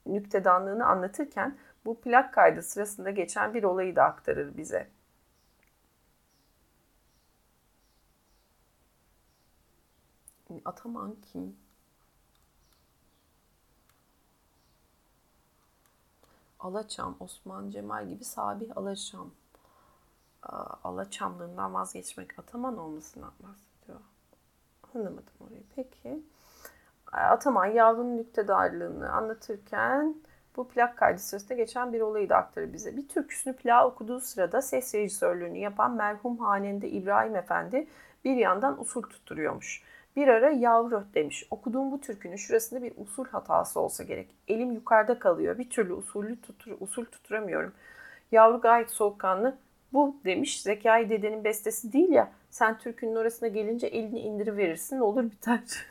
nüktedanlığını anlatırken bu plak kaydı sırasında geçen bir olayı da aktarır bize. Ataman kim? Alaçam, Osman Cemal gibi Sabih Alaçam. Alaçamlığından vazgeçmek Ataman olmasından bahsediyor. Anlamadım orayı. Peki. Ataman yavrunun nüktedarlığını anlatırken bu plak kaydı sırasında geçen bir olayı da aktarır bize. Bir türküsünü plağı okuduğu sırada ses rejisörlüğünü yapan merhum hanende İbrahim Efendi bir yandan usul tutturuyormuş. Bir ara yavru demiş. Okuduğum bu türkünün şurasında bir usul hatası olsa gerek. Elim yukarıda kalıyor. Bir türlü usulü tutur, usul tuturamıyorum. Yavru gayet soğukkanlı. Bu demiş Zekai dedenin bestesi değil ya. Sen türkünün orasına gelince elini indiriverirsin olur biter.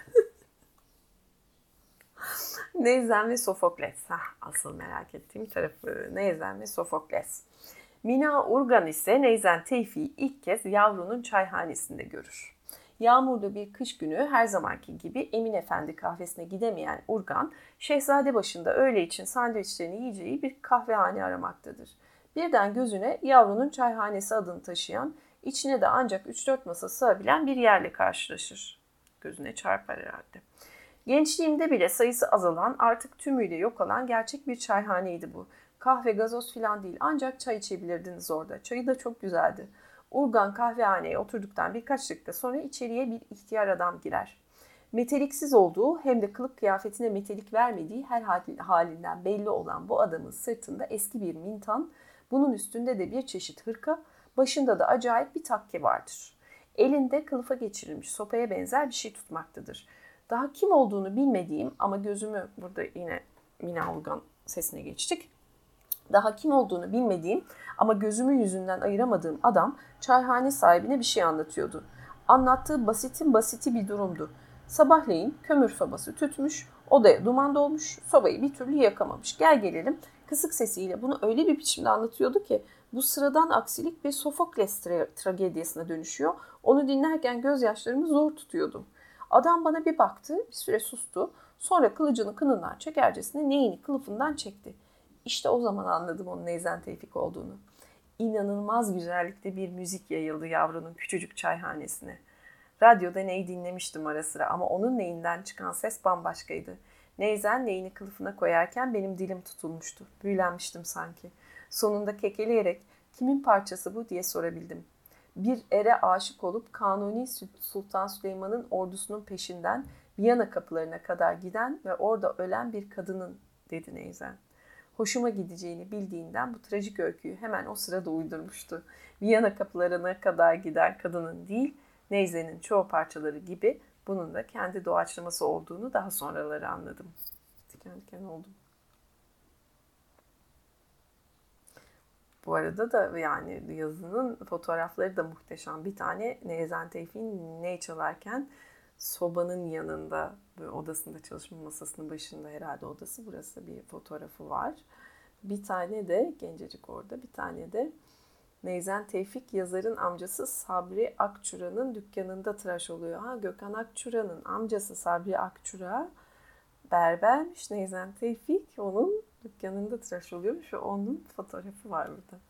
Neyzen ve Sofokles. Heh, asıl merak ettiğim tarafı. Neyzen ve Sofokles. Mina Urgan ise Neyzen Tevfi'yi ilk kez yavrunun çayhanesinde görür. Yağmurlu bir kış günü her zamanki gibi Emin Efendi kahvesine gidemeyen Urgan, Şehzade başında öğle için sandviçlerini yiyeceği bir kahvehane aramaktadır. Birden gözüne yavrunun çayhanesi adını taşıyan, içine de ancak 3-4 masa sığabilen bir yerle karşılaşır. Gözüne çarpar herhalde. Gençliğimde bile sayısı azalan, artık tümüyle yok olan gerçek bir çayhaneydi bu. Kahve, gazoz filan değil ancak çay içebilirdiniz orada. Çayı da çok güzeldi. Urgan kahvehaneye oturduktan birkaç dakika sonra içeriye bir ihtiyar adam girer. Meteliksiz olduğu hem de kılık kıyafetine metelik vermediği her halinden belli olan bu adamın sırtında eski bir mintan, bunun üstünde de bir çeşit hırka, Başında da acayip bir takke vardır. Elinde kılıfa geçirilmiş sopaya benzer bir şey tutmaktadır. Daha kim olduğunu bilmediğim ama gözümü burada yine Mina Ulgan sesine geçtik. Daha kim olduğunu bilmediğim ama gözümü yüzünden ayıramadığım adam çayhane sahibine bir şey anlatıyordu. Anlattığı basitin basiti bir durumdu. Sabahleyin kömür sobası tütmüş, odaya duman dolmuş, sobayı bir türlü yakamamış. Gel gelelim kısık sesiyle bunu öyle bir biçimde anlatıyordu ki bu sıradan aksilik bir Sofokles tra- tragediyasına dönüşüyor. Onu dinlerken gözyaşlarımı zor tutuyordum. Adam bana bir baktı, bir süre sustu. Sonra kılıcını kınından çekercesine neyini kılıfından çekti. İşte o zaman anladım onun Neyzen Tevfik olduğunu. İnanılmaz güzellikte bir müzik yayıldı yavrunun küçücük çayhanesine. Radyoda neyi dinlemiştim ara sıra ama onun neyinden çıkan ses bambaşkaydı. Neyzen neyini kılıfına koyarken benim dilim tutulmuştu. Büyülenmiştim sanki. Sonunda kekeleyerek kimin parçası bu diye sorabildim. Bir ere aşık olup Kanuni Sultan Süleyman'ın ordusunun peşinden Viyana kapılarına kadar giden ve orada ölen bir kadının dedi Neyzen. Hoşuma gideceğini bildiğinden bu trajik öyküyü hemen o sırada uydurmuştu. Viyana kapılarına kadar giden kadının değil, Neyzen'in çoğu parçaları gibi bunun da kendi doğaçlaması olduğunu daha sonraları anladım. Diken diken oldum. Bu arada da yani yazının fotoğrafları da muhteşem. Bir tane Nezen Tevfik'in ne çalarken sobanın yanında odasında çalışma masasının başında herhalde odası burası bir fotoğrafı var. Bir tane de gencecik orada bir tane de Neyzen Tevfik yazarın amcası Sabri Akçura'nın dükkanında tıraş oluyor. Ha Gökhan Akçura'nın amcası Sabri Akçura berbermiş Neyzen Tevfik onun dükkanında tıraş oluyormuş ve onun fotoğrafı var burada.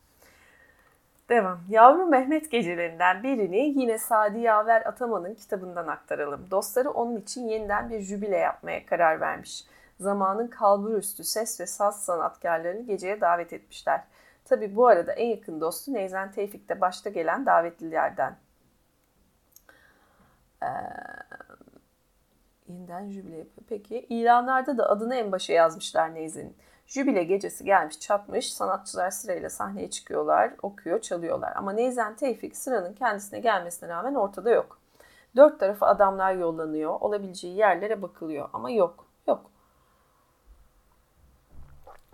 Devam. Yavru Mehmet gecelerinden birini yine Sadi Yaver Ataman'ın kitabından aktaralım. Dostları onun için yeniden bir jübile yapmaya karar vermiş. Zamanın kalburüstü ses ve saz sanatkarlarını geceye davet etmişler. Tabi bu arada en yakın dostu Neyzen Tevfik de başta gelen davetlilerden. Ee, yeniden jübile yapıyor. Peki ilanlarda da adını en başa yazmışlar Neyzen'in. Jübile gecesi gelmiş çatmış. Sanatçılar sırayla sahneye çıkıyorlar, okuyor, çalıyorlar. Ama Neyzen Tevfik sıranın kendisine gelmesine rağmen ortada yok. Dört tarafa adamlar yollanıyor. Olabileceği yerlere bakılıyor ama yok. Yok.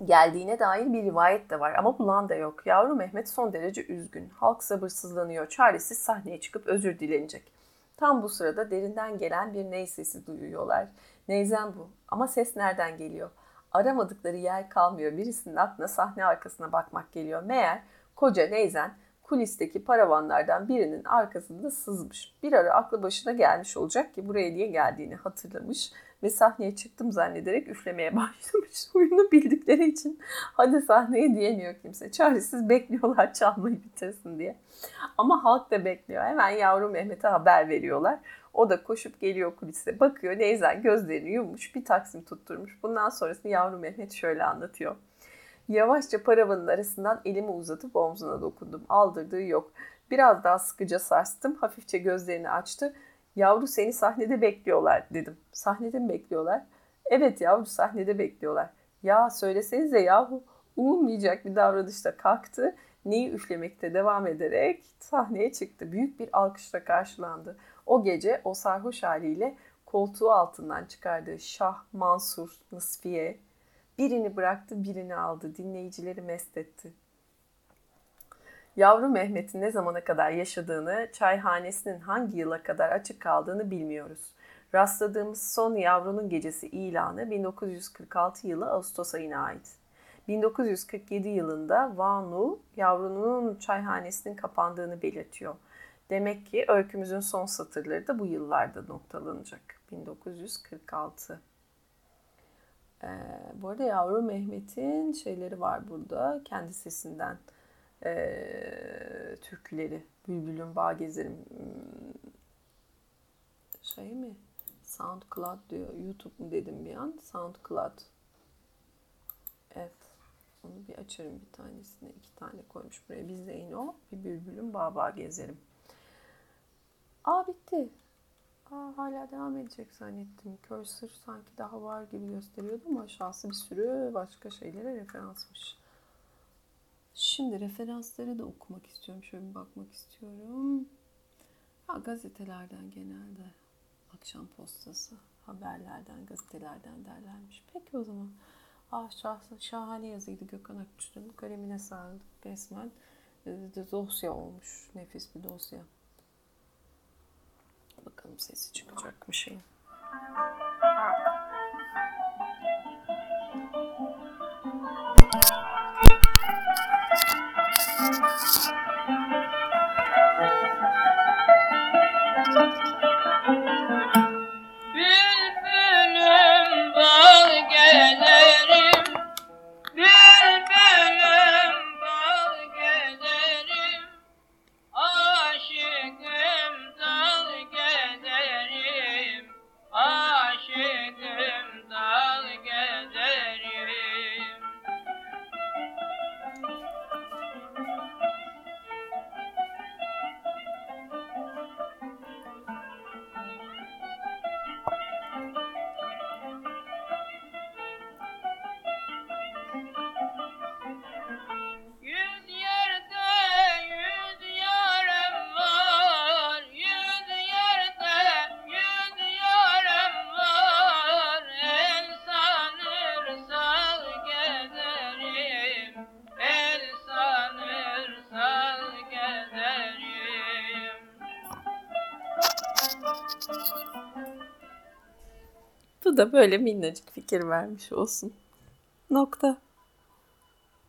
Geldiğine dair bir rivayet de var ama bulan da yok. Yavru Mehmet son derece üzgün. Halk sabırsızlanıyor. Çaresiz sahneye çıkıp özür dilenecek. Tam bu sırada derinden gelen bir ney sesi duyuyorlar. Neyzen bu. Ama ses nereden geliyor? Aramadıkları yer kalmıyor. Birisinin aklına sahne arkasına bakmak geliyor. Meğer koca Neyzen kulisteki paravanlardan birinin arkasında sızmış. Bir ara aklı başına gelmiş olacak ki buraya niye geldiğini hatırlamış ve sahneye çıktım zannederek üflemeye başlamış. Oyunu bildikleri için hadi sahneye diyemiyor kimse. Çaresiz bekliyorlar çalmayı bitirsin diye. Ama halk da bekliyor. Hemen yavru Mehmet'e haber veriyorlar. O da koşup geliyor kulise. Bakıyor Neyzen gözlerini yummuş bir taksim tutturmuş. Bundan sonrasını yavru Mehmet şöyle anlatıyor. Yavaşça paravanın arasından elimi uzatıp omzuna dokundum. Aldırdığı yok. Biraz daha sıkıca sarstım. Hafifçe gözlerini açtı. Yavru seni sahnede bekliyorlar dedim. Sahnede mi bekliyorlar? Evet yavru sahnede bekliyorlar. Ya söylesenize yahu. Ummayacak bir davranışta kalktı. Neyi üflemekte devam ederek sahneye çıktı. Büyük bir alkışla karşılandı. O gece o sarhoş haliyle koltuğu altından çıkardığı Şah, Mansur, Nısfiye birini bıraktı birini aldı. Dinleyicileri mest etti. Yavru Mehmet'in ne zamana kadar yaşadığını, çayhanesinin hangi yıla kadar açık kaldığını bilmiyoruz. Rastladığımız son yavrunun gecesi ilanı 1946 yılı Ağustos ayına ait. 1947 yılında Vanu yavrunun çayhanesinin kapandığını belirtiyor. Demek ki öykümüzün son satırları da bu yıllarda noktalanacak. 1946. Ee, bu arada yavru Mehmet'in şeyleri var burada. Kendi sesinden e, türküleri. Bülbül'ün Bağ Gezerim hmm, şey mi? SoundCloud diyor. YouTube mu dedim bir an. SoundCloud. Evet. Onu bir açarım bir tanesini. iki tane koymuş buraya. Bizdeyin o. Bir Bülbül'ün Bağ Bağ Gezerim. Aa bitti. Aa, hala devam edecek zannettim. Cursor sanki daha var gibi gösteriyordu ama aşağısı bir sürü başka şeylere referansmış. Şimdi referansları da okumak istiyorum. Şöyle bir bakmak istiyorum. Ha, gazetelerden genelde. Akşam postası, haberlerden, gazetelerden derlenmiş. Peki o zaman. Ah şah- şahane yazıydı Gökhan Akçur'un. Kalemine sağlık resmen. De dosya olmuş. Nefis bir dosya. Bakalım sesi çıkacak mı şeyin. Da böyle minnacık fikir vermiş olsun. Nokta.